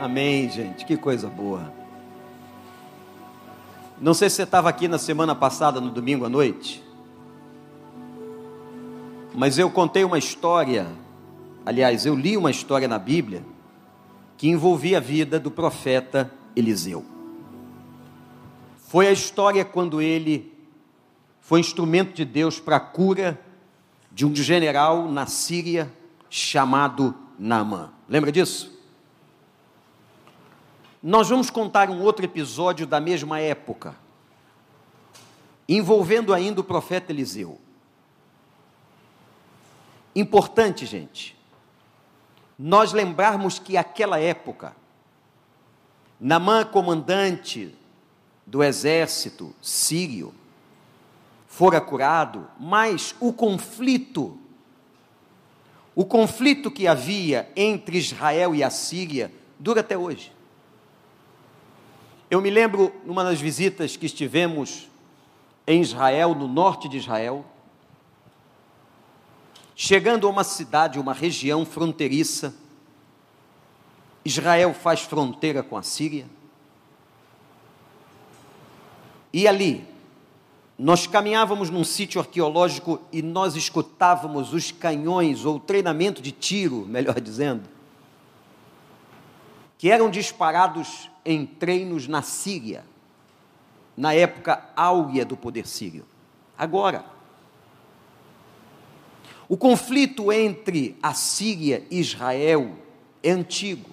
Amém, gente. Que coisa boa. Não sei se você estava aqui na semana passada, no domingo à noite, mas eu contei uma história, aliás, eu li uma história na Bíblia que envolvia a vida do profeta Eliseu. Foi a história quando ele foi instrumento de Deus para a cura de um general na Síria chamado Naamã. Lembra disso? Nós vamos contar um outro episódio da mesma época, envolvendo ainda o profeta Eliseu. Importante, gente, nós lembrarmos que aquela época, Namã, comandante do exército sírio, fora curado, mas o conflito, o conflito que havia entre Israel e a Síria, dura até hoje. Eu me lembro, numa das visitas que estivemos em Israel, no norte de Israel, chegando a uma cidade, uma região fronteiriça, Israel faz fronteira com a Síria, e ali, nós caminhávamos num sítio arqueológico e nós escutávamos os canhões, ou treinamento de tiro, melhor dizendo, que eram disparados em treinos na Síria, na época áurea do poder sírio. Agora, o conflito entre a Síria e Israel é antigo.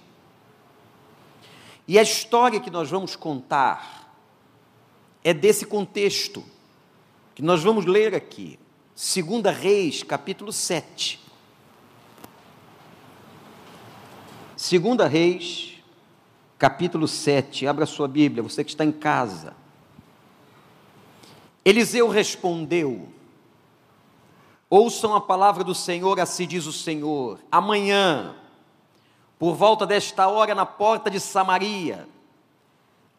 E a história que nós vamos contar é desse contexto que nós vamos ler aqui. Segunda Reis, capítulo 7. Segunda Reis, capítulo 7. Abra sua Bíblia, você que está em casa. Eliseu respondeu: Ouçam a palavra do Senhor, assim diz o Senhor. Amanhã, por volta desta hora, na porta de Samaria,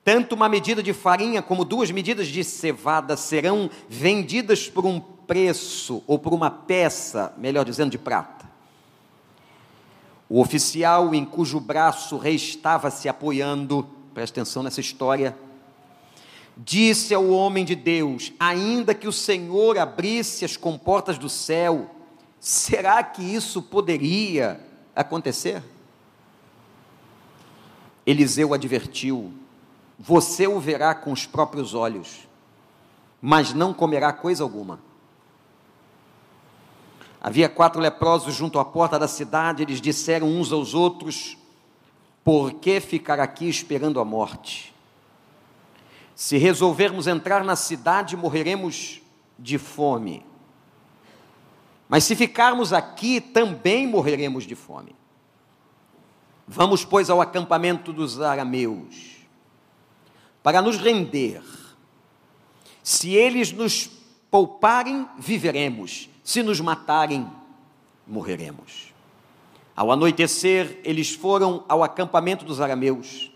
tanto uma medida de farinha como duas medidas de cevada serão vendidas por um preço, ou por uma peça, melhor dizendo, de prata. O oficial em cujo braço o rei estava se apoiando, presta atenção nessa história, disse ao homem de Deus: Ainda que o Senhor abrisse as comportas do céu, será que isso poderia acontecer? Eliseu advertiu: Você o verá com os próprios olhos, mas não comerá coisa alguma. Havia quatro leprosos junto à porta da cidade, eles disseram uns aos outros: Por que ficar aqui esperando a morte? Se resolvermos entrar na cidade, morreremos de fome. Mas se ficarmos aqui, também morreremos de fome. Vamos, pois, ao acampamento dos arameus, para nos render. Se eles nos pouparem, viveremos se nos matarem, morreremos. Ao anoitecer, eles foram ao acampamento dos arameus.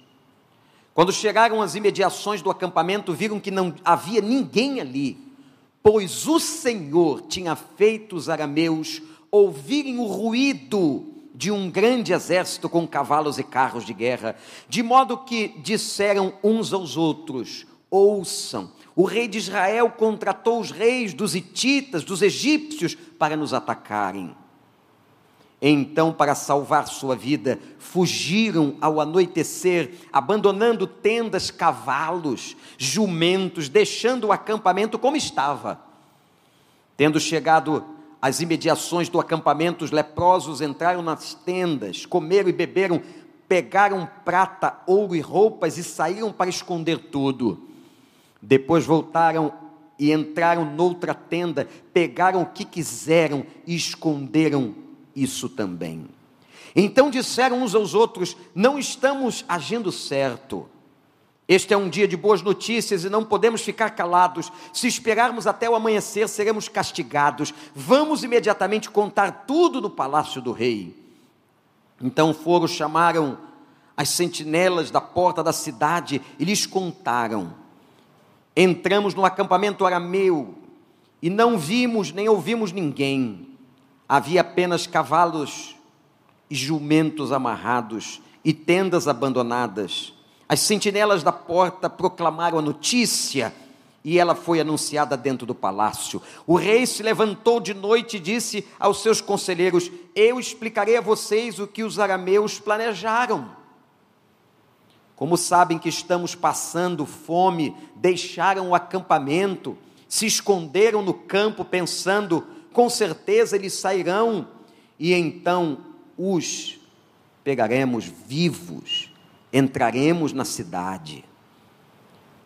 Quando chegaram às imediações do acampamento, viram que não havia ninguém ali, pois o Senhor tinha feito os arameus ouvirem o ruído de um grande exército com cavalos e carros de guerra, de modo que disseram uns aos outros: Ouçam, o rei de Israel contratou os reis dos hititas, dos egípcios, para nos atacarem. Então, para salvar sua vida, fugiram ao anoitecer, abandonando tendas, cavalos, jumentos, deixando o acampamento como estava. Tendo chegado às imediações do acampamento, os leprosos entraram nas tendas, comeram e beberam, pegaram prata, ouro e roupas e saíram para esconder tudo. Depois voltaram e entraram noutra tenda, pegaram o que quiseram e esconderam isso também. Então disseram uns aos outros: Não estamos agindo certo. Este é um dia de boas notícias e não podemos ficar calados. Se esperarmos até o amanhecer, seremos castigados. Vamos imediatamente contar tudo no palácio do rei. Então foram, chamaram as sentinelas da porta da cidade e lhes contaram Entramos no acampamento arameu e não vimos nem ouvimos ninguém. Havia apenas cavalos e jumentos amarrados e tendas abandonadas. As sentinelas da porta proclamaram a notícia e ela foi anunciada dentro do palácio. O rei se levantou de noite e disse aos seus conselheiros: Eu explicarei a vocês o que os arameus planejaram. Como sabem que estamos passando fome, deixaram o acampamento, se esconderam no campo, pensando: com certeza eles sairão, e então os pegaremos vivos, entraremos na cidade.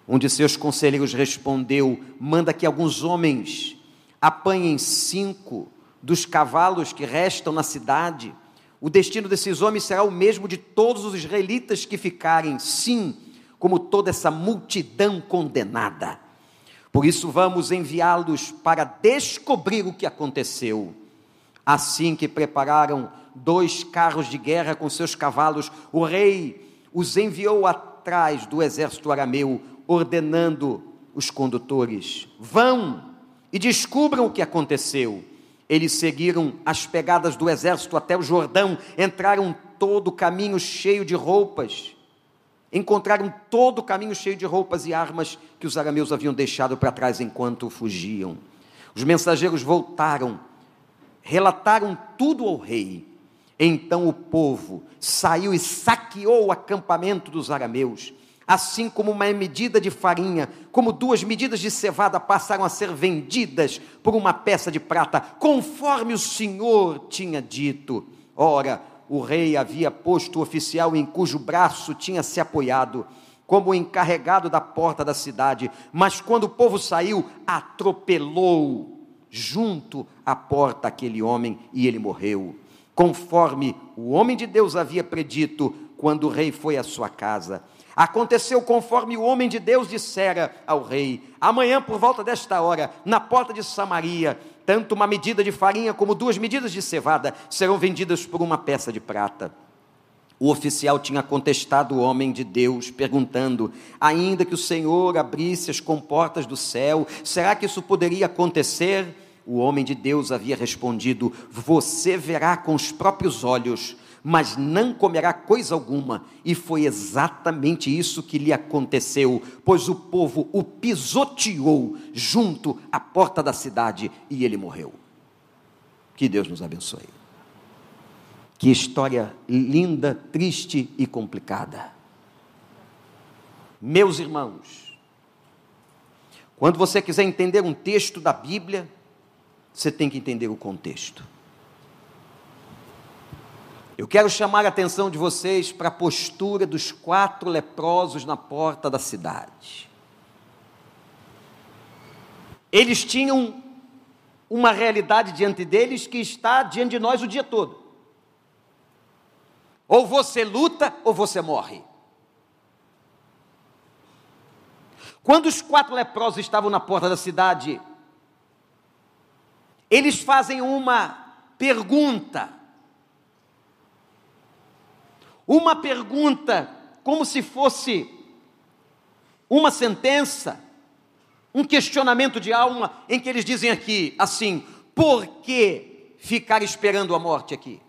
Um de seus conselheiros respondeu: Manda que alguns homens apanhem cinco dos cavalos que restam na cidade. O destino desses homens será o mesmo de todos os israelitas que ficarem, sim, como toda essa multidão condenada. Por isso vamos enviá-los para descobrir o que aconteceu. Assim que prepararam dois carros de guerra com seus cavalos, o rei os enviou atrás do exército arameu, ordenando os condutores: vão e descubram o que aconteceu. Eles seguiram as pegadas do exército até o Jordão, entraram todo o caminho cheio de roupas, encontraram todo o caminho cheio de roupas e armas que os arameus haviam deixado para trás enquanto fugiam. Os mensageiros voltaram, relataram tudo ao rei. Então o povo saiu e saqueou o acampamento dos arameus assim como uma medida de farinha, como duas medidas de cevada passaram a ser vendidas por uma peça de prata, conforme o Senhor tinha dito. Ora, o rei havia posto o oficial em cujo braço tinha se apoiado, como encarregado da porta da cidade, mas quando o povo saiu, atropelou junto à porta aquele homem e ele morreu. Conforme o homem de Deus havia predito, quando o rei foi à sua casa. Aconteceu conforme o homem de Deus dissera ao rei: amanhã, por volta desta hora, na porta de Samaria, tanto uma medida de farinha como duas medidas de cevada serão vendidas por uma peça de prata. O oficial tinha contestado o homem de Deus, perguntando: ainda que o Senhor abrisse as comportas do céu, será que isso poderia acontecer? O homem de Deus havia respondido: Você verá com os próprios olhos mas não comerá coisa alguma. E foi exatamente isso que lhe aconteceu, pois o povo o pisoteou junto à porta da cidade e ele morreu. Que Deus nos abençoe. Que história linda, triste e complicada. Meus irmãos, quando você quiser entender um texto da Bíblia, você tem que entender o contexto. Eu quero chamar a atenção de vocês para a postura dos quatro leprosos na porta da cidade. Eles tinham uma realidade diante deles que está diante de nós o dia todo. Ou você luta ou você morre. Quando os quatro leprosos estavam na porta da cidade, eles fazem uma pergunta uma pergunta, como se fosse uma sentença, um questionamento de alma, em que eles dizem aqui assim: por que ficar esperando a morte aqui?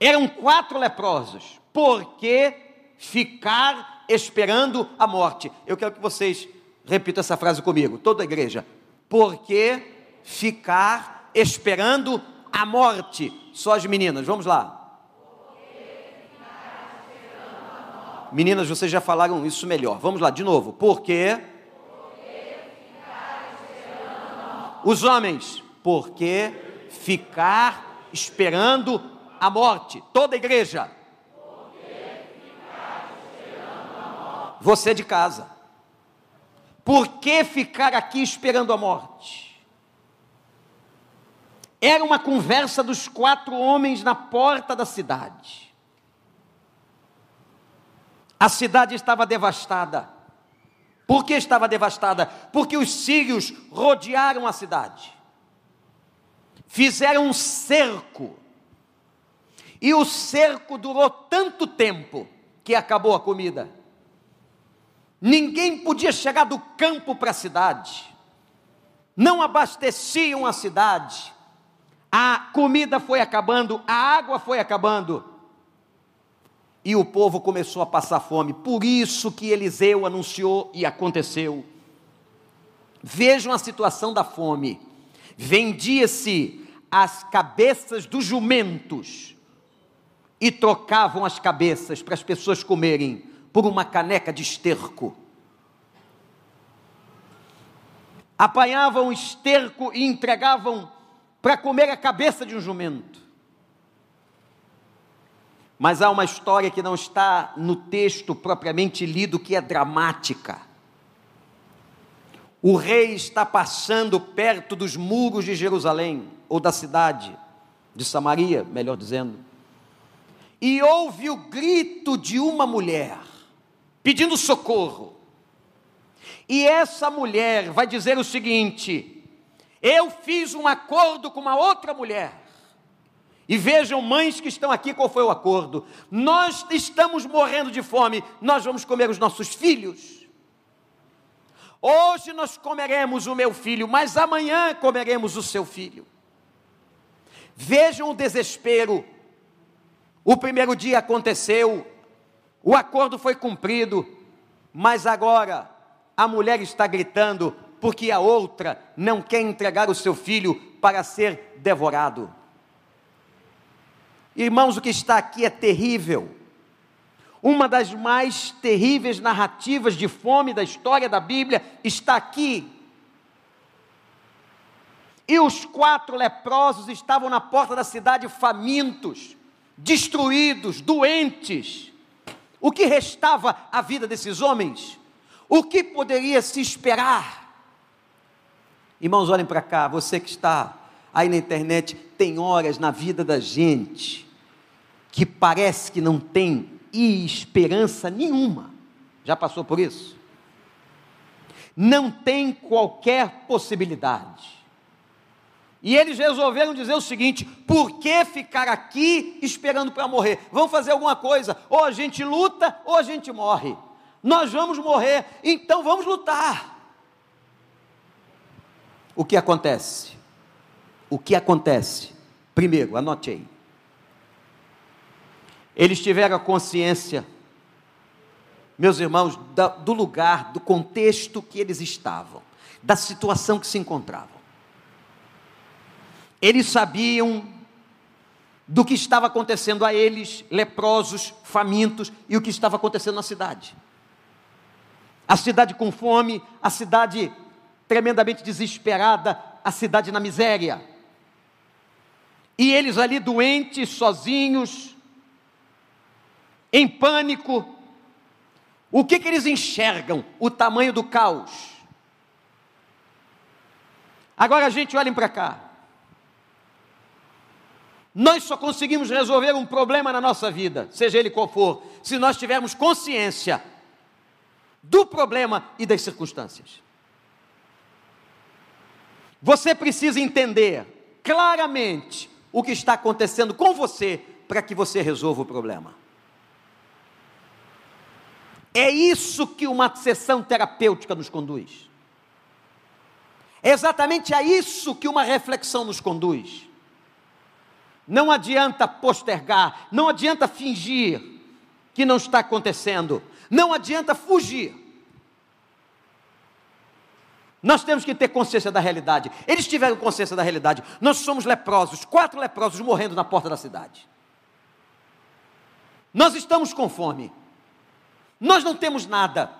Eram quatro leprosos, por que ficar esperando a morte? Eu quero que vocês repitam essa frase comigo, toda a igreja. Por que ficar esperando a morte? Só as meninas, vamos lá. Meninas, vocês já falaram isso melhor. Vamos lá, de novo. Por quê? Os homens, por que ficar esperando a morte? Toda a igreja. Você de casa. Por que ficar aqui esperando a morte? Era uma conversa dos quatro homens na porta da cidade. A cidade estava devastada. Por que estava devastada? Porque os sírios rodearam a cidade, fizeram um cerco, e o cerco durou tanto tempo que acabou a comida. Ninguém podia chegar do campo para a cidade, não abasteciam a cidade, a comida foi acabando, a água foi acabando. E o povo começou a passar fome. Por isso que Eliseu anunciou e aconteceu. Vejam a situação da fome. Vendia-se as cabeças dos jumentos e trocavam as cabeças para as pessoas comerem por uma caneca de esterco. Apanhavam esterco e entregavam para comer a cabeça de um jumento. Mas há uma história que não está no texto propriamente lido, que é dramática. O rei está passando perto dos muros de Jerusalém, ou da cidade de Samaria, melhor dizendo, e ouve o grito de uma mulher pedindo socorro. E essa mulher vai dizer o seguinte: Eu fiz um acordo com uma outra mulher. E vejam, mães que estão aqui, qual foi o acordo? Nós estamos morrendo de fome, nós vamos comer os nossos filhos. Hoje nós comeremos o meu filho, mas amanhã comeremos o seu filho. Vejam o desespero. O primeiro dia aconteceu, o acordo foi cumprido, mas agora a mulher está gritando porque a outra não quer entregar o seu filho para ser devorado. Irmãos, o que está aqui é terrível. Uma das mais terríveis narrativas de fome da história da Bíblia está aqui. E os quatro leprosos estavam na porta da cidade famintos, destruídos, doentes. O que restava à vida desses homens? O que poderia se esperar? Irmãos, olhem para cá, você que está aí na internet, tem horas na vida da gente que parece que não tem esperança nenhuma. Já passou por isso? Não tem qualquer possibilidade. E eles resolveram dizer o seguinte: por que ficar aqui esperando para morrer? Vamos fazer alguma coisa. Ou a gente luta, ou a gente morre. Nós vamos morrer, então vamos lutar. O que acontece? O que acontece? Primeiro, anote aí. Eles tiveram a consciência, meus irmãos, do lugar, do contexto que eles estavam, da situação que se encontravam. Eles sabiam do que estava acontecendo a eles, leprosos, famintos, e o que estava acontecendo na cidade. A cidade com fome, a cidade tremendamente desesperada, a cidade na miséria. E eles ali doentes, sozinhos, em pânico. O que, que eles enxergam? O tamanho do caos. Agora, a gente, olhem para cá. Nós só conseguimos resolver um problema na nossa vida, seja ele qual for, se nós tivermos consciência do problema e das circunstâncias. Você precisa entender claramente o que está acontecendo com você para que você resolva o problema. É isso que uma sessão terapêutica nos conduz. É exatamente a isso que uma reflexão nos conduz. Não adianta postergar, não adianta fingir que não está acontecendo, não adianta fugir. Nós temos que ter consciência da realidade. Eles tiveram consciência da realidade. Nós somos leprosos, quatro leprosos morrendo na porta da cidade. Nós estamos com fome. Nós não temos nada.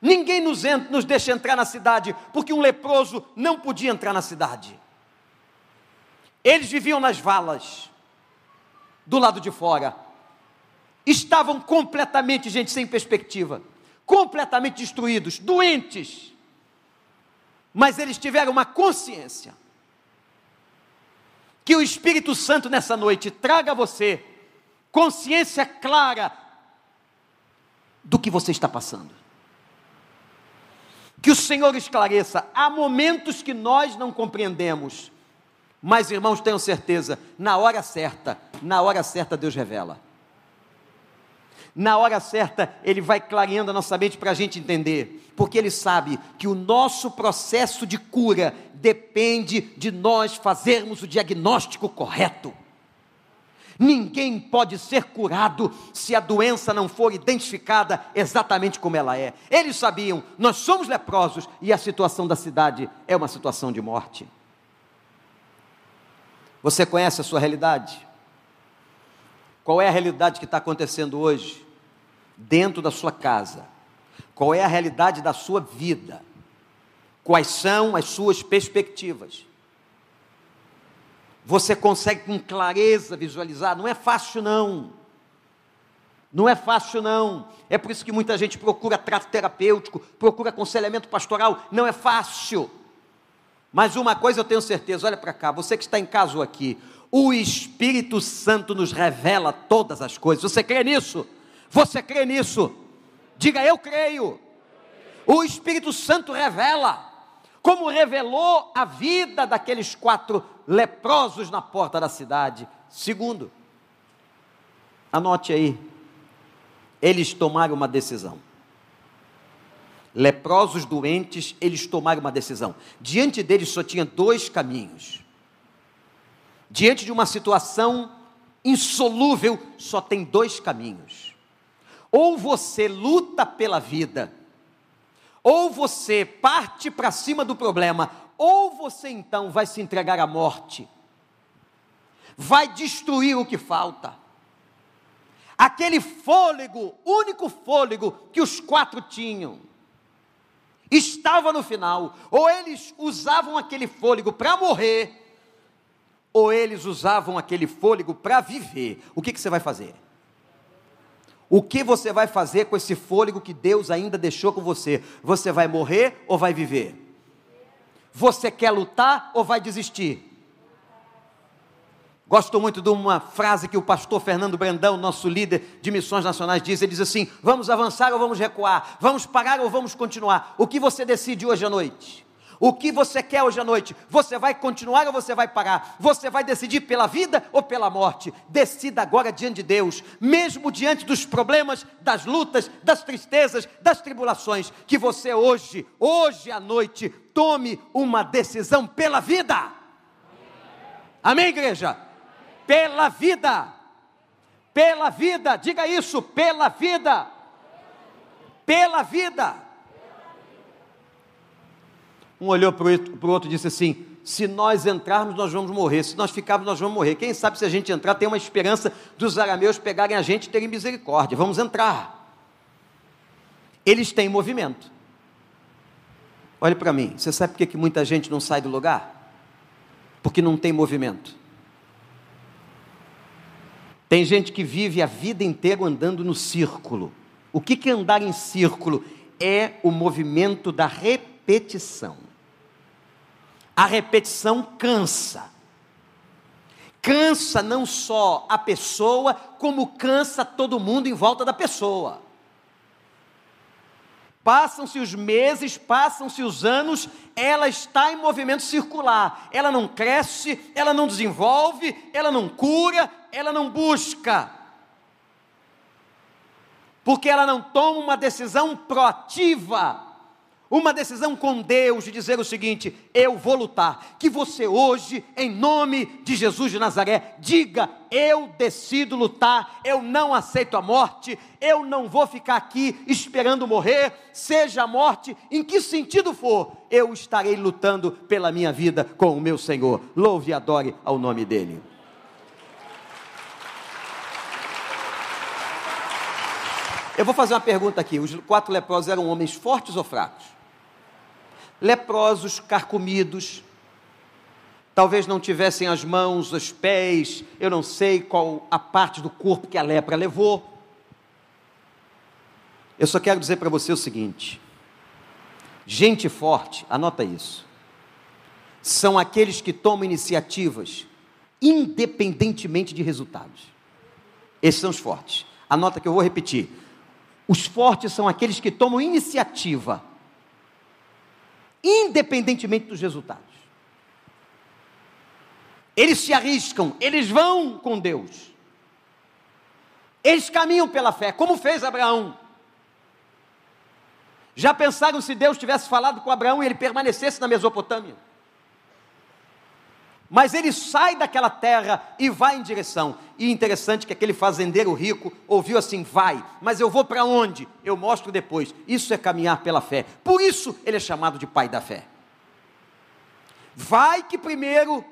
Ninguém nos, entra, nos deixa entrar na cidade, porque um leproso não podia entrar na cidade. Eles viviam nas valas, do lado de fora. Estavam completamente, gente, sem perspectiva, completamente destruídos, doentes. Mas eles tiveram uma consciência. Que o Espírito Santo nessa noite traga a você consciência clara do que você está passando. Que o Senhor esclareça. Há momentos que nós não compreendemos, mas irmãos, tenham certeza, na hora certa, na hora certa Deus revela. Na hora certa, ele vai clareando a nossa mente para a gente entender, porque ele sabe que o nosso processo de cura depende de nós fazermos o diagnóstico correto. Ninguém pode ser curado se a doença não for identificada exatamente como ela é. Eles sabiam, nós somos leprosos e a situação da cidade é uma situação de morte. Você conhece a sua realidade? Qual é a realidade que está acontecendo hoje? Dentro da sua casa. Qual é a realidade da sua vida? Quais são as suas perspectivas? Você consegue com clareza visualizar? Não é fácil, não. Não é fácil, não. É por isso que muita gente procura trato terapêutico, procura aconselhamento pastoral. Não é fácil. Mas uma coisa eu tenho certeza, olha para cá, você que está em casa aqui, o Espírito Santo nos revela todas as coisas. Você crê nisso? Você crê nisso? Diga eu creio. O Espírito Santo revela, como revelou a vida daqueles quatro leprosos na porta da cidade. Segundo, anote aí, eles tomaram uma decisão leprosos doentes, eles tomaram uma decisão. Diante deles só tinha dois caminhos. Diante de uma situação insolúvel, só tem dois caminhos. Ou você luta pela vida, ou você parte para cima do problema, ou você então vai se entregar à morte, vai destruir o que falta. Aquele fôlego, único fôlego que os quatro tinham, estava no final. Ou eles usavam aquele fôlego para morrer, ou eles usavam aquele fôlego para viver. O que, que você vai fazer? O que você vai fazer com esse fôlego que Deus ainda deixou com você? Você vai morrer ou vai viver? Você quer lutar ou vai desistir? Gosto muito de uma frase que o pastor Fernando Brandão, nosso líder de missões nacionais, diz: ele diz assim: vamos avançar ou vamos recuar? Vamos parar ou vamos continuar? O que você decide hoje à noite? O que você quer hoje à noite? Você vai continuar ou você vai parar? Você vai decidir pela vida ou pela morte? Decida agora diante de Deus, mesmo diante dos problemas, das lutas, das tristezas, das tribulações, que você hoje, hoje à noite, tome uma decisão pela vida. Amém, igreja? pela vida. Pela vida, diga isso, pela vida. Pela vida. Um olhou para o outro e disse assim: se nós entrarmos, nós vamos morrer. Se nós ficarmos, nós vamos morrer. Quem sabe se a gente entrar, tem uma esperança dos arameus pegarem a gente e terem misericórdia. Vamos entrar. Eles têm movimento. Olhe para mim, você sabe por que, que muita gente não sai do lugar? Porque não tem movimento. Tem gente que vive a vida inteira andando no círculo. O que é andar em círculo? É o movimento da repetição. A repetição cansa. Cansa não só a pessoa, como cansa todo mundo em volta da pessoa. Passam-se os meses, passam-se os anos, ela está em movimento circular. Ela não cresce, ela não desenvolve, ela não cura, ela não busca, porque ela não toma uma decisão proativa, uma decisão com Deus de dizer o seguinte: eu vou lutar. Que você hoje, em nome de Jesus de Nazaré, diga: eu decido lutar, eu não aceito a morte, eu não vou ficar aqui esperando morrer, seja a morte em que sentido for, eu estarei lutando pela minha vida com o meu Senhor. Louve e adore ao nome dEle. Eu vou fazer uma pergunta aqui: os quatro leprosos eram homens fortes ou fracos? Leprosos, carcomidos, talvez não tivessem as mãos, os pés, eu não sei qual a parte do corpo que a lepra levou. Eu só quero dizer para você o seguinte: gente forte, anota isso, são aqueles que tomam iniciativas, independentemente de resultados. Esses são os fortes. Anota que eu vou repetir. Os fortes são aqueles que tomam iniciativa, independentemente dos resultados. Eles se arriscam, eles vão com Deus. Eles caminham pela fé, como fez Abraão. Já pensaram se Deus tivesse falado com Abraão e ele permanecesse na Mesopotâmia? Mas ele sai daquela terra e vai em direção. E interessante que aquele fazendeiro rico ouviu assim: vai, mas eu vou para onde? Eu mostro depois. Isso é caminhar pela fé. Por isso ele é chamado de pai da fé. Vai que primeiro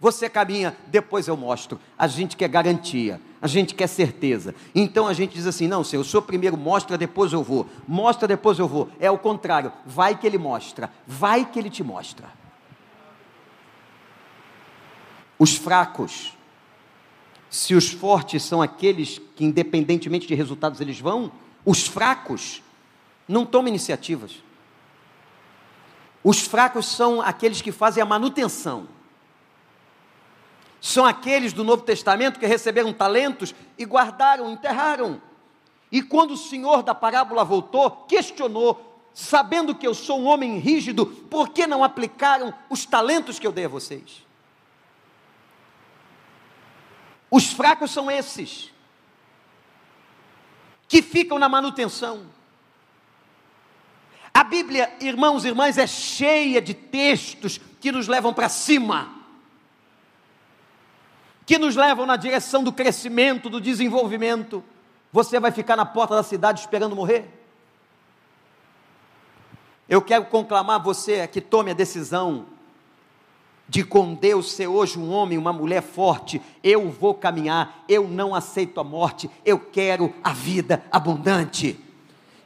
você caminha, depois eu mostro. A gente quer garantia, a gente quer certeza. Então a gente diz assim: não, Senhor, o Senhor primeiro mostra, depois eu vou. Mostra, depois eu vou. É o contrário. Vai que Ele mostra, vai que Ele te mostra. Os fracos, se os fortes são aqueles que, independentemente de resultados, eles vão, os fracos não tomam iniciativas. Os fracos são aqueles que fazem a manutenção são aqueles do Novo Testamento que receberam talentos e guardaram, enterraram. E quando o Senhor da parábola voltou, questionou, sabendo que eu sou um homem rígido, por que não aplicaram os talentos que eu dei a vocês? Os fracos são esses, que ficam na manutenção. A Bíblia, irmãos e irmãs, é cheia de textos que nos levam para cima que nos levam na direção do crescimento, do desenvolvimento, você vai ficar na porta da cidade esperando morrer? Eu quero conclamar você que tome a decisão de com Deus ser hoje um homem, uma mulher forte. Eu vou caminhar, eu não aceito a morte, eu quero a vida abundante.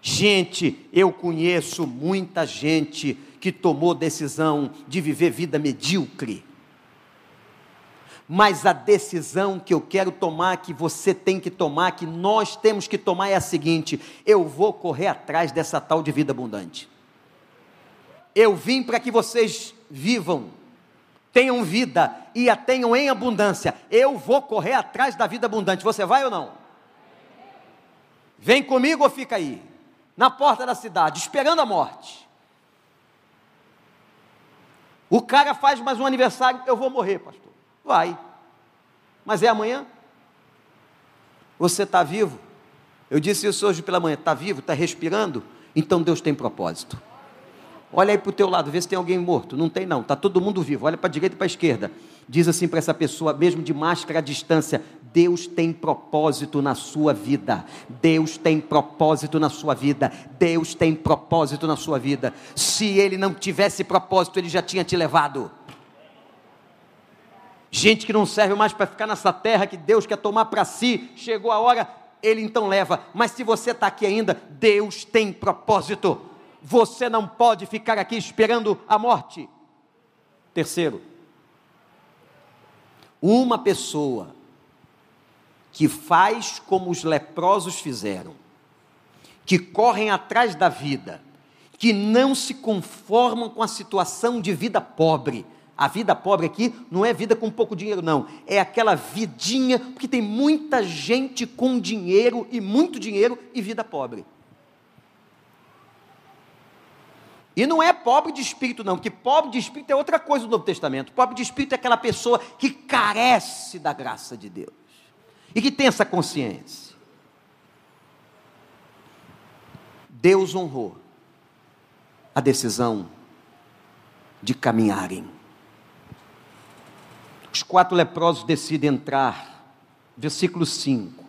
Gente, eu conheço muita gente que tomou decisão de viver vida medíocre mas a decisão que eu quero tomar, que você tem que tomar, que nós temos que tomar é a seguinte: eu vou correr atrás dessa tal de vida abundante. Eu vim para que vocês vivam, tenham vida e a tenham em abundância. Eu vou correr atrás da vida abundante. Você vai ou não? Vem comigo ou fica aí, na porta da cidade, esperando a morte. O cara faz mais um aniversário, eu vou morrer, pastor. Vai. Mas é amanhã? Você está vivo? Eu disse isso hoje pela manhã. Está vivo? Está respirando? Então Deus tem propósito. Olha aí para o teu lado, vê se tem alguém morto. Não tem não, está todo mundo vivo. Olha para a direita e para a esquerda. Diz assim para essa pessoa, mesmo de máscara à distância: Deus tem propósito na sua vida. Deus tem propósito na sua vida. Deus tem propósito na sua vida. Se Ele não tivesse propósito, Ele já tinha te levado gente que não serve mais para ficar nessa terra que Deus quer tomar para si, chegou a hora, ele então leva. Mas se você está aqui ainda, Deus tem propósito. Você não pode ficar aqui esperando a morte. Terceiro, uma pessoa que faz como os leprosos fizeram, que correm atrás da vida, que não se conformam com a situação de vida pobre, a vida pobre aqui não é vida com pouco dinheiro, não. É aquela vidinha, porque tem muita gente com dinheiro e muito dinheiro e vida pobre. E não é pobre de espírito, não, porque pobre de espírito é outra coisa do Novo Testamento. Pobre de espírito é aquela pessoa que carece da graça de Deus e que tem essa consciência. Deus honrou a decisão de caminharem os quatro leprosos decidem entrar. Versículo 5.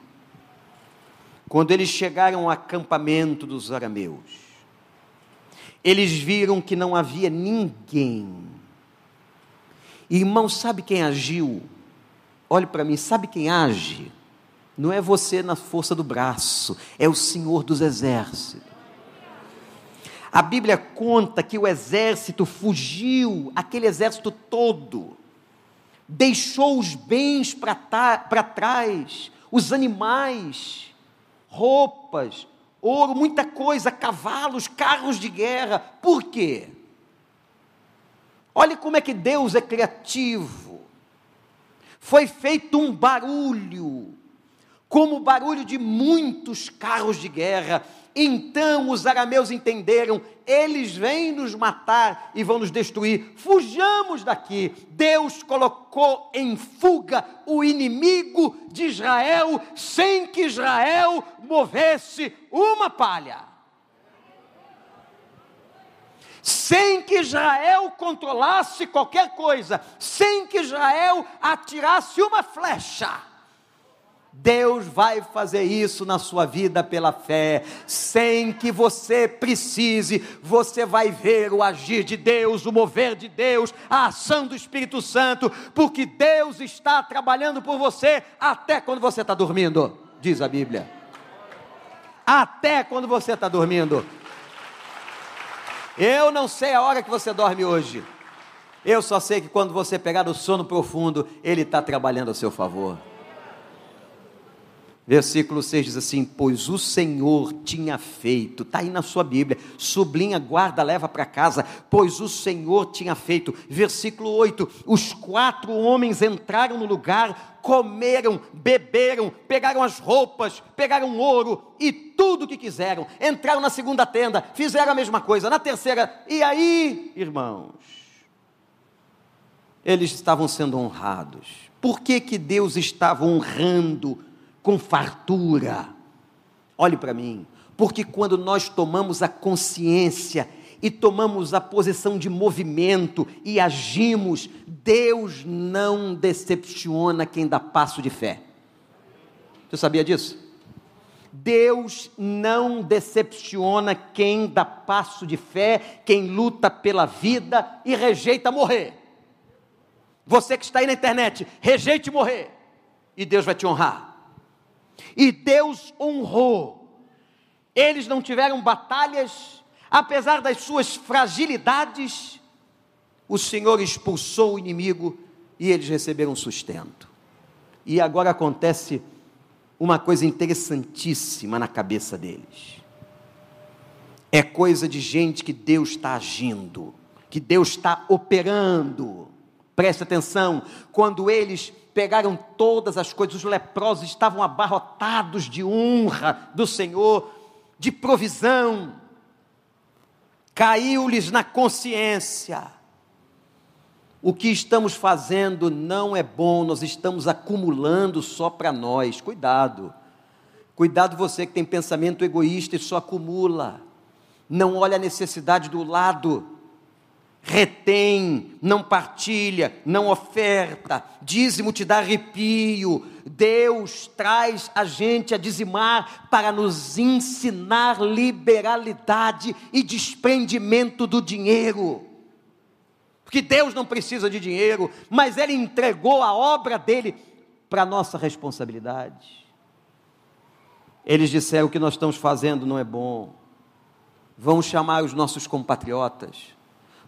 Quando eles chegaram ao acampamento dos arameus, eles viram que não havia ninguém. Irmão, sabe quem agiu? Olhe para mim, sabe quem age? Não é você na força do braço, é o Senhor dos exércitos. A Bíblia conta que o exército fugiu, aquele exército todo deixou os bens para trás, os animais, roupas, ouro, muita coisa, cavalos, carros de guerra. Por quê? Olhe como é que Deus é criativo. Foi feito um barulho, como o barulho de muitos carros de guerra, Então os arameus entenderam: eles vêm nos matar e vão nos destruir. Fujamos daqui. Deus colocou em fuga o inimigo de Israel, sem que Israel movesse uma palha. Sem que Israel controlasse qualquer coisa, sem que Israel atirasse uma flecha Deus vai fazer isso na sua vida pela fé, sem que você precise, você vai ver o agir de Deus, o mover de Deus, a ação do Espírito Santo, porque Deus está trabalhando por você até quando você está dormindo, diz a Bíblia. Até quando você está dormindo. Eu não sei a hora que você dorme hoje, eu só sei que quando você pegar o sono profundo, Ele está trabalhando a seu favor. Versículo 6 diz assim: Pois o Senhor tinha feito, está aí na sua Bíblia, sublinha, guarda, leva para casa, pois o Senhor tinha feito. Versículo 8: Os quatro homens entraram no lugar, comeram, beberam, pegaram as roupas, pegaram ouro e tudo o que quiseram, entraram na segunda tenda, fizeram a mesma coisa, na terceira, e aí, irmãos, eles estavam sendo honrados. Por que, que Deus estava honrando? Com fartura. Olhe para mim, porque quando nós tomamos a consciência e tomamos a posição de movimento e agimos, Deus não decepciona quem dá passo de fé. Você sabia disso? Deus não decepciona quem dá passo de fé, quem luta pela vida e rejeita morrer. Você que está aí na internet, rejeite morrer, e Deus vai te honrar. E Deus honrou. Eles não tiveram batalhas, apesar das suas fragilidades, o Senhor expulsou o inimigo e eles receberam sustento. E agora acontece uma coisa interessantíssima na cabeça deles. É coisa de gente que Deus está agindo, que Deus está operando. Preste atenção, quando eles pegaram todas as coisas, os leprosos estavam abarrotados de honra do Senhor, de provisão, caiu-lhes na consciência. O que estamos fazendo não é bom, nós estamos acumulando só para nós. Cuidado. Cuidado você que tem pensamento egoísta e só acumula. Não olha a necessidade do lado retém, não partilha, não oferta, dízimo te dá arrepio. Deus traz a gente a dizimar para nos ensinar liberalidade e desprendimento do dinheiro. Porque Deus não precisa de dinheiro, mas Ele entregou a obra dele para nossa responsabilidade. Eles disseram: o que nós estamos fazendo não é bom. Vamos chamar os nossos compatriotas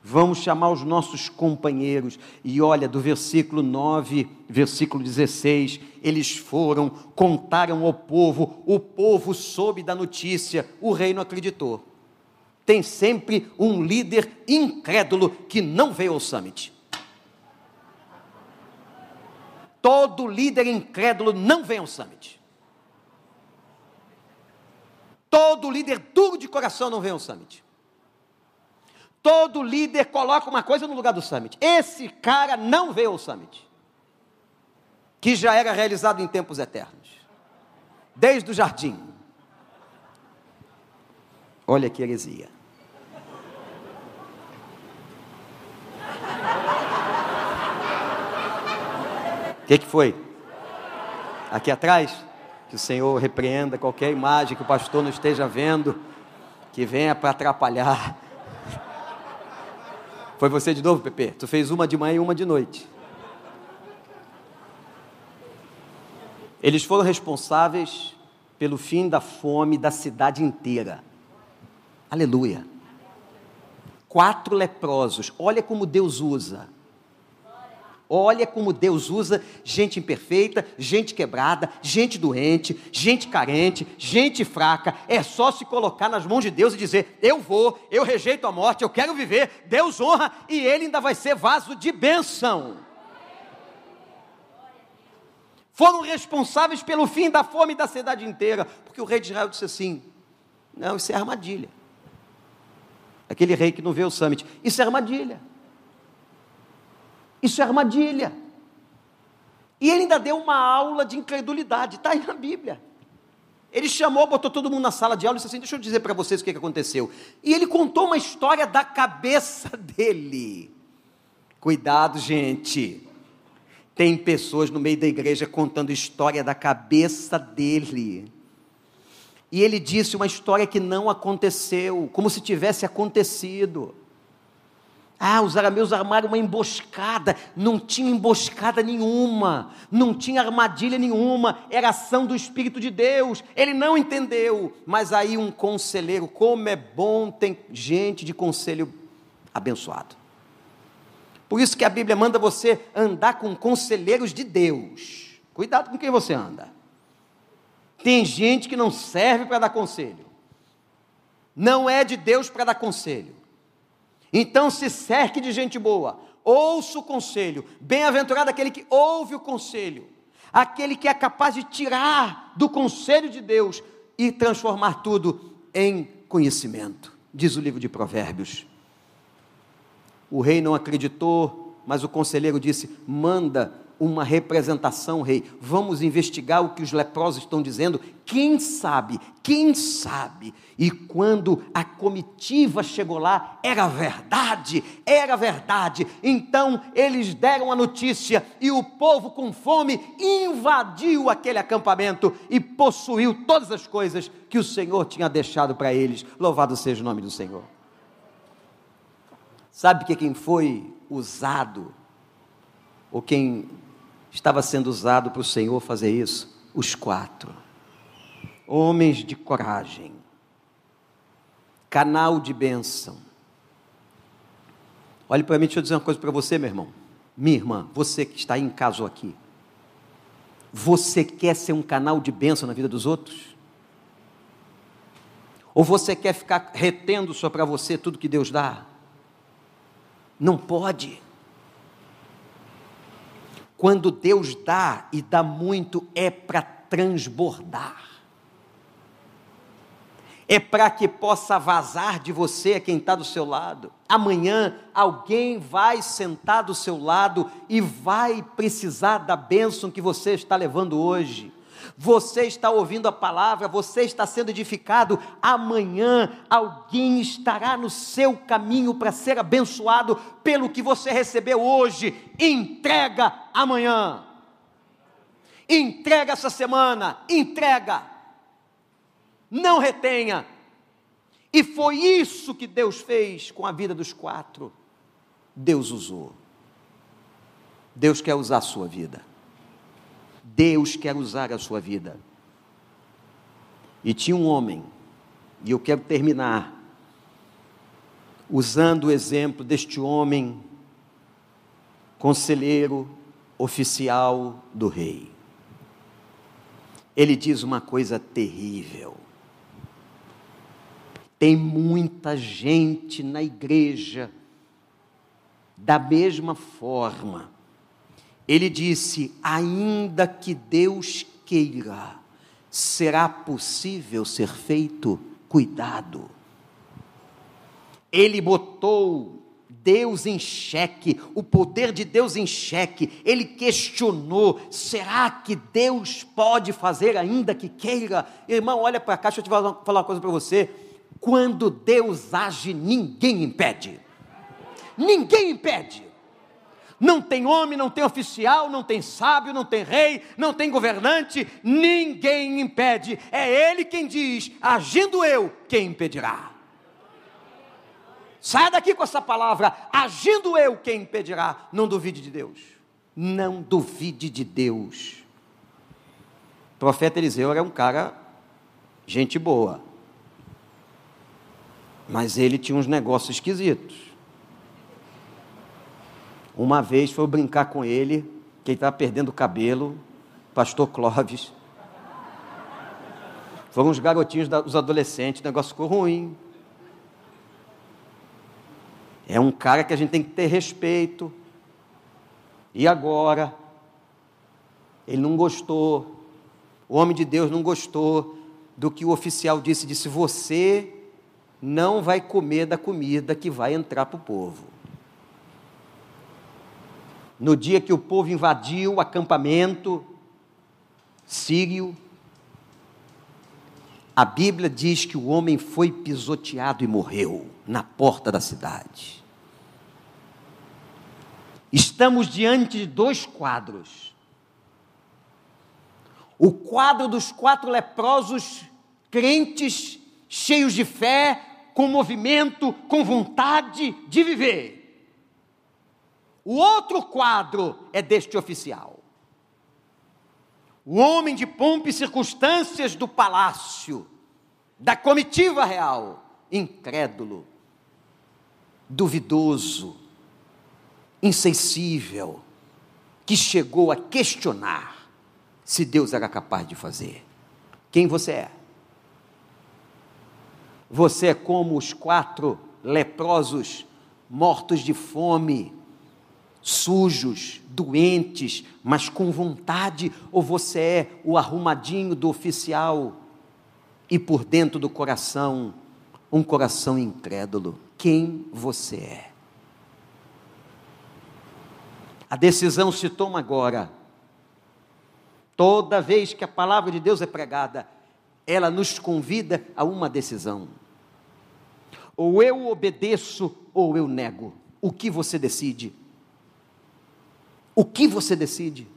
vamos chamar os nossos companheiros. E olha, do versículo 9, versículo 16, eles foram, contaram ao povo, o povo soube da notícia, o rei não acreditou. Tem sempre um líder incrédulo que não veio ao summit. Todo líder incrédulo não vem ao summit. Todo líder duro de coração não vem ao summit. Todo líder coloca uma coisa no lugar do summit. Esse cara não veio ao summit, que já era realizado em tempos eternos, desde o jardim. Olha que heresia. O que, que foi? Aqui atrás? Que o Senhor repreenda qualquer imagem que o pastor não esteja vendo, que venha para atrapalhar foi você de novo, Pepe? Tu fez uma de manhã e uma de noite. Eles foram responsáveis pelo fim da fome da cidade inteira. Aleluia. Quatro leprosos. Olha como Deus usa. Olha como Deus usa gente imperfeita, gente quebrada, gente doente, gente carente, gente fraca. É só se colocar nas mãos de Deus e dizer: Eu vou, eu rejeito a morte, eu quero viver. Deus honra e ele ainda vai ser vaso de bênção. Foram responsáveis pelo fim da fome da cidade inteira, porque o rei de Israel disse assim: Não, isso é armadilha. Aquele rei que não vê o summit. Isso é armadilha. Isso é armadilha. E ele ainda deu uma aula de incredulidade, está aí na Bíblia. Ele chamou, botou todo mundo na sala de aula e disse assim: Deixa eu dizer para vocês o que aconteceu. E ele contou uma história da cabeça dele. Cuidado, gente. Tem pessoas no meio da igreja contando história da cabeça dele. E ele disse uma história que não aconteceu, como se tivesse acontecido. Ah, os arameus armaram uma emboscada. Não tinha emboscada nenhuma, não tinha armadilha nenhuma, era ação do Espírito de Deus. Ele não entendeu. Mas aí um conselheiro, como é bom tem gente de conselho abençoado. Por isso que a Bíblia manda você andar com conselheiros de Deus. Cuidado com quem você anda. Tem gente que não serve para dar conselho. Não é de Deus para dar conselho. Então se cerque de gente boa. Ouça o conselho. Bem-aventurado aquele que ouve o conselho. Aquele que é capaz de tirar do conselho de Deus e transformar tudo em conhecimento. Diz o livro de Provérbios. O rei não acreditou, mas o conselheiro disse: manda uma representação, rei. Vamos investigar o que os leprosos estão dizendo. Quem sabe? Quem sabe? E quando a comitiva chegou lá, era verdade, era verdade. Então eles deram a notícia e o povo com fome invadiu aquele acampamento e possuiu todas as coisas que o Senhor tinha deixado para eles. Louvado seja o nome do Senhor. Sabe que quem foi usado, ou quem estava sendo usado para o Senhor fazer isso? Os quatro. Homens de coragem, canal de bênção. Olhe para mim, deixa eu dizer uma coisa para você, meu irmão. Minha irmã, você que está em casa aqui. Você quer ser um canal de bênção na vida dos outros? Ou você quer ficar retendo só para você tudo que Deus dá? Não pode. Quando Deus dá e dá muito, é para transbordar. É para que possa vazar de você quem está do seu lado. Amanhã alguém vai sentar do seu lado e vai precisar da bênção que você está levando hoje você está ouvindo a palavra, você está sendo edificado, amanhã alguém estará no seu caminho para ser abençoado pelo que você recebeu hoje. Entrega amanhã, entrega essa semana, entrega, não retenha. E foi isso que Deus fez com a vida dos quatro. Deus usou. Deus quer usar a sua vida. Deus quer usar a sua vida. E tinha um homem, e eu quero terminar usando o exemplo deste homem, conselheiro oficial do rei. Ele diz uma coisa terrível. Tem muita gente na igreja da mesma forma ele disse: ainda que Deus queira, será possível ser feito cuidado. Ele botou Deus em xeque, o poder de Deus em xeque. Ele questionou: será que Deus pode fazer ainda que queira? Irmão, olha para cá, deixa eu te falar uma coisa para você. Quando Deus age, ninguém impede. Ninguém impede. Não tem homem, não tem oficial, não tem sábio, não tem rei, não tem governante, ninguém impede. É Ele quem diz: agindo eu, quem impedirá? Saia daqui com essa palavra, agindo eu, quem impedirá? Não duvide de Deus. Não duvide de Deus. O profeta Eliseu era um cara, gente boa, mas ele tinha uns negócios esquisitos. Uma vez foi brincar com ele, que ele estava perdendo o cabelo, pastor Clóvis. Foram os garotinhos, os adolescentes, o negócio ficou ruim. É um cara que a gente tem que ter respeito. E agora? Ele não gostou. O homem de Deus não gostou. do que o oficial disse: disse, você não vai comer da comida que vai entrar para o povo. No dia que o povo invadiu o acampamento sírio, a Bíblia diz que o homem foi pisoteado e morreu na porta da cidade. Estamos diante de dois quadros. O quadro dos quatro leprosos crentes, cheios de fé, com movimento, com vontade de viver. O outro quadro é deste oficial. O homem de pompa e circunstâncias do palácio, da comitiva real, incrédulo, duvidoso, insensível, que chegou a questionar se Deus era capaz de fazer. Quem você é? Você é como os quatro leprosos mortos de fome, sujos, doentes, mas com vontade, ou você é o arrumadinho do oficial e por dentro do coração, um coração incrédulo? Quem você é? A decisão se toma agora. Toda vez que a palavra de Deus é pregada, ela nos convida a uma decisão. Ou eu obedeço ou eu nego. O que você decide? O que você decide?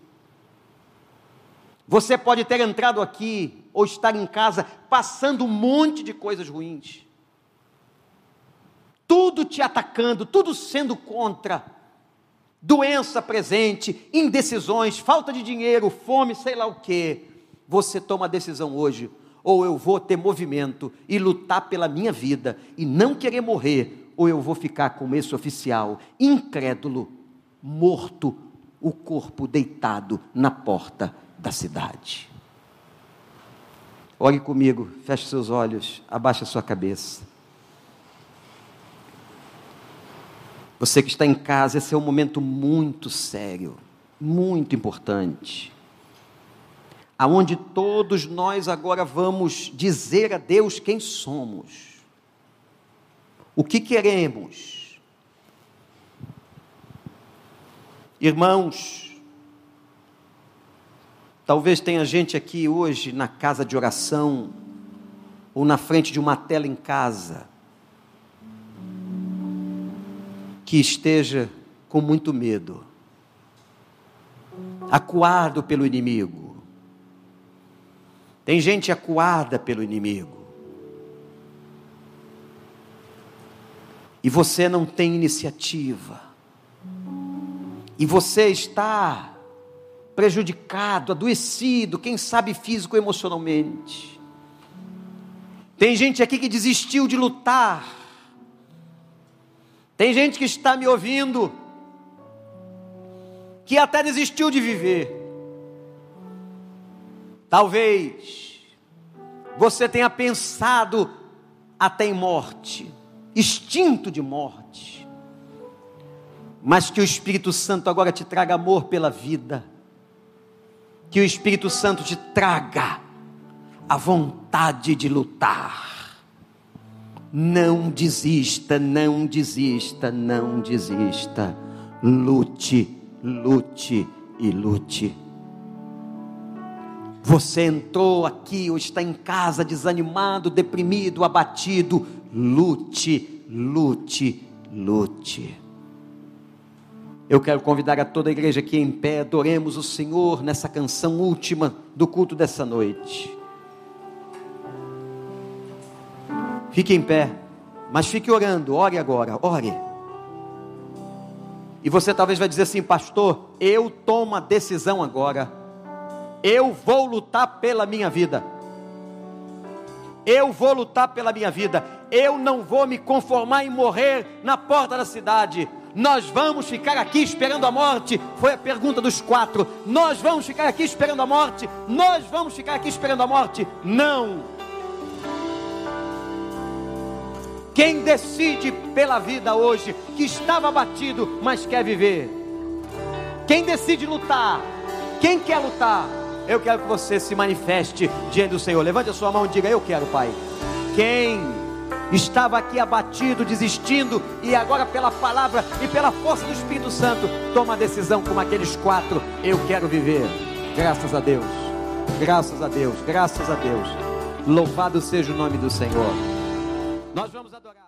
Você pode ter entrado aqui ou estar em casa passando um monte de coisas ruins. Tudo te atacando, tudo sendo contra. Doença presente, indecisões, falta de dinheiro, fome, sei lá o quê. Você toma a decisão hoje ou eu vou ter movimento e lutar pela minha vida e não querer morrer, ou eu vou ficar como esse oficial, incrédulo, morto, o corpo deitado na porta da cidade. Olhe comigo, feche seus olhos, abaixe a sua cabeça. Você que está em casa, esse é um momento muito sério, muito importante aonde todos nós agora vamos dizer a Deus quem somos, o que queremos. Irmãos, talvez tenha gente aqui hoje na casa de oração, ou na frente de uma tela em casa, que esteja com muito medo, acuado pelo inimigo, tem gente acuada pelo inimigo. E você não tem iniciativa. E você está prejudicado, adoecido, quem sabe físico emocionalmente. Tem gente aqui que desistiu de lutar. Tem gente que está me ouvindo que até desistiu de viver. Talvez você tenha pensado até em morte, instinto de morte, mas que o Espírito Santo agora te traga amor pela vida, que o Espírito Santo te traga a vontade de lutar. Não desista, não desista, não desista. Lute, lute e lute. Você entrou aqui ou está em casa desanimado, deprimido, abatido. Lute, lute, lute. Eu quero convidar a toda a igreja aqui em pé, adoremos o Senhor nessa canção última do culto dessa noite. Fique em pé, mas fique orando, ore agora, ore. E você talvez vai dizer assim, pastor, eu tomo a decisão agora eu vou lutar pela minha vida. Eu vou lutar pela minha vida. Eu não vou me conformar em morrer na porta da cidade. Nós vamos ficar aqui esperando a morte? Foi a pergunta dos quatro. Nós vamos ficar aqui esperando a morte? Nós vamos ficar aqui esperando a morte? Não. Quem decide pela vida hoje, que estava abatido, mas quer viver? Quem decide lutar? Quem quer lutar? Eu quero que você se manifeste diante do Senhor. Levante a sua mão e diga: Eu quero, Pai. Quem estava aqui abatido, desistindo, e agora pela palavra e pela força do Espírito Santo, toma a decisão como aqueles quatro: Eu quero viver. Graças a Deus, graças a Deus, graças a Deus. Louvado seja o nome do Senhor. Nós vamos adorar.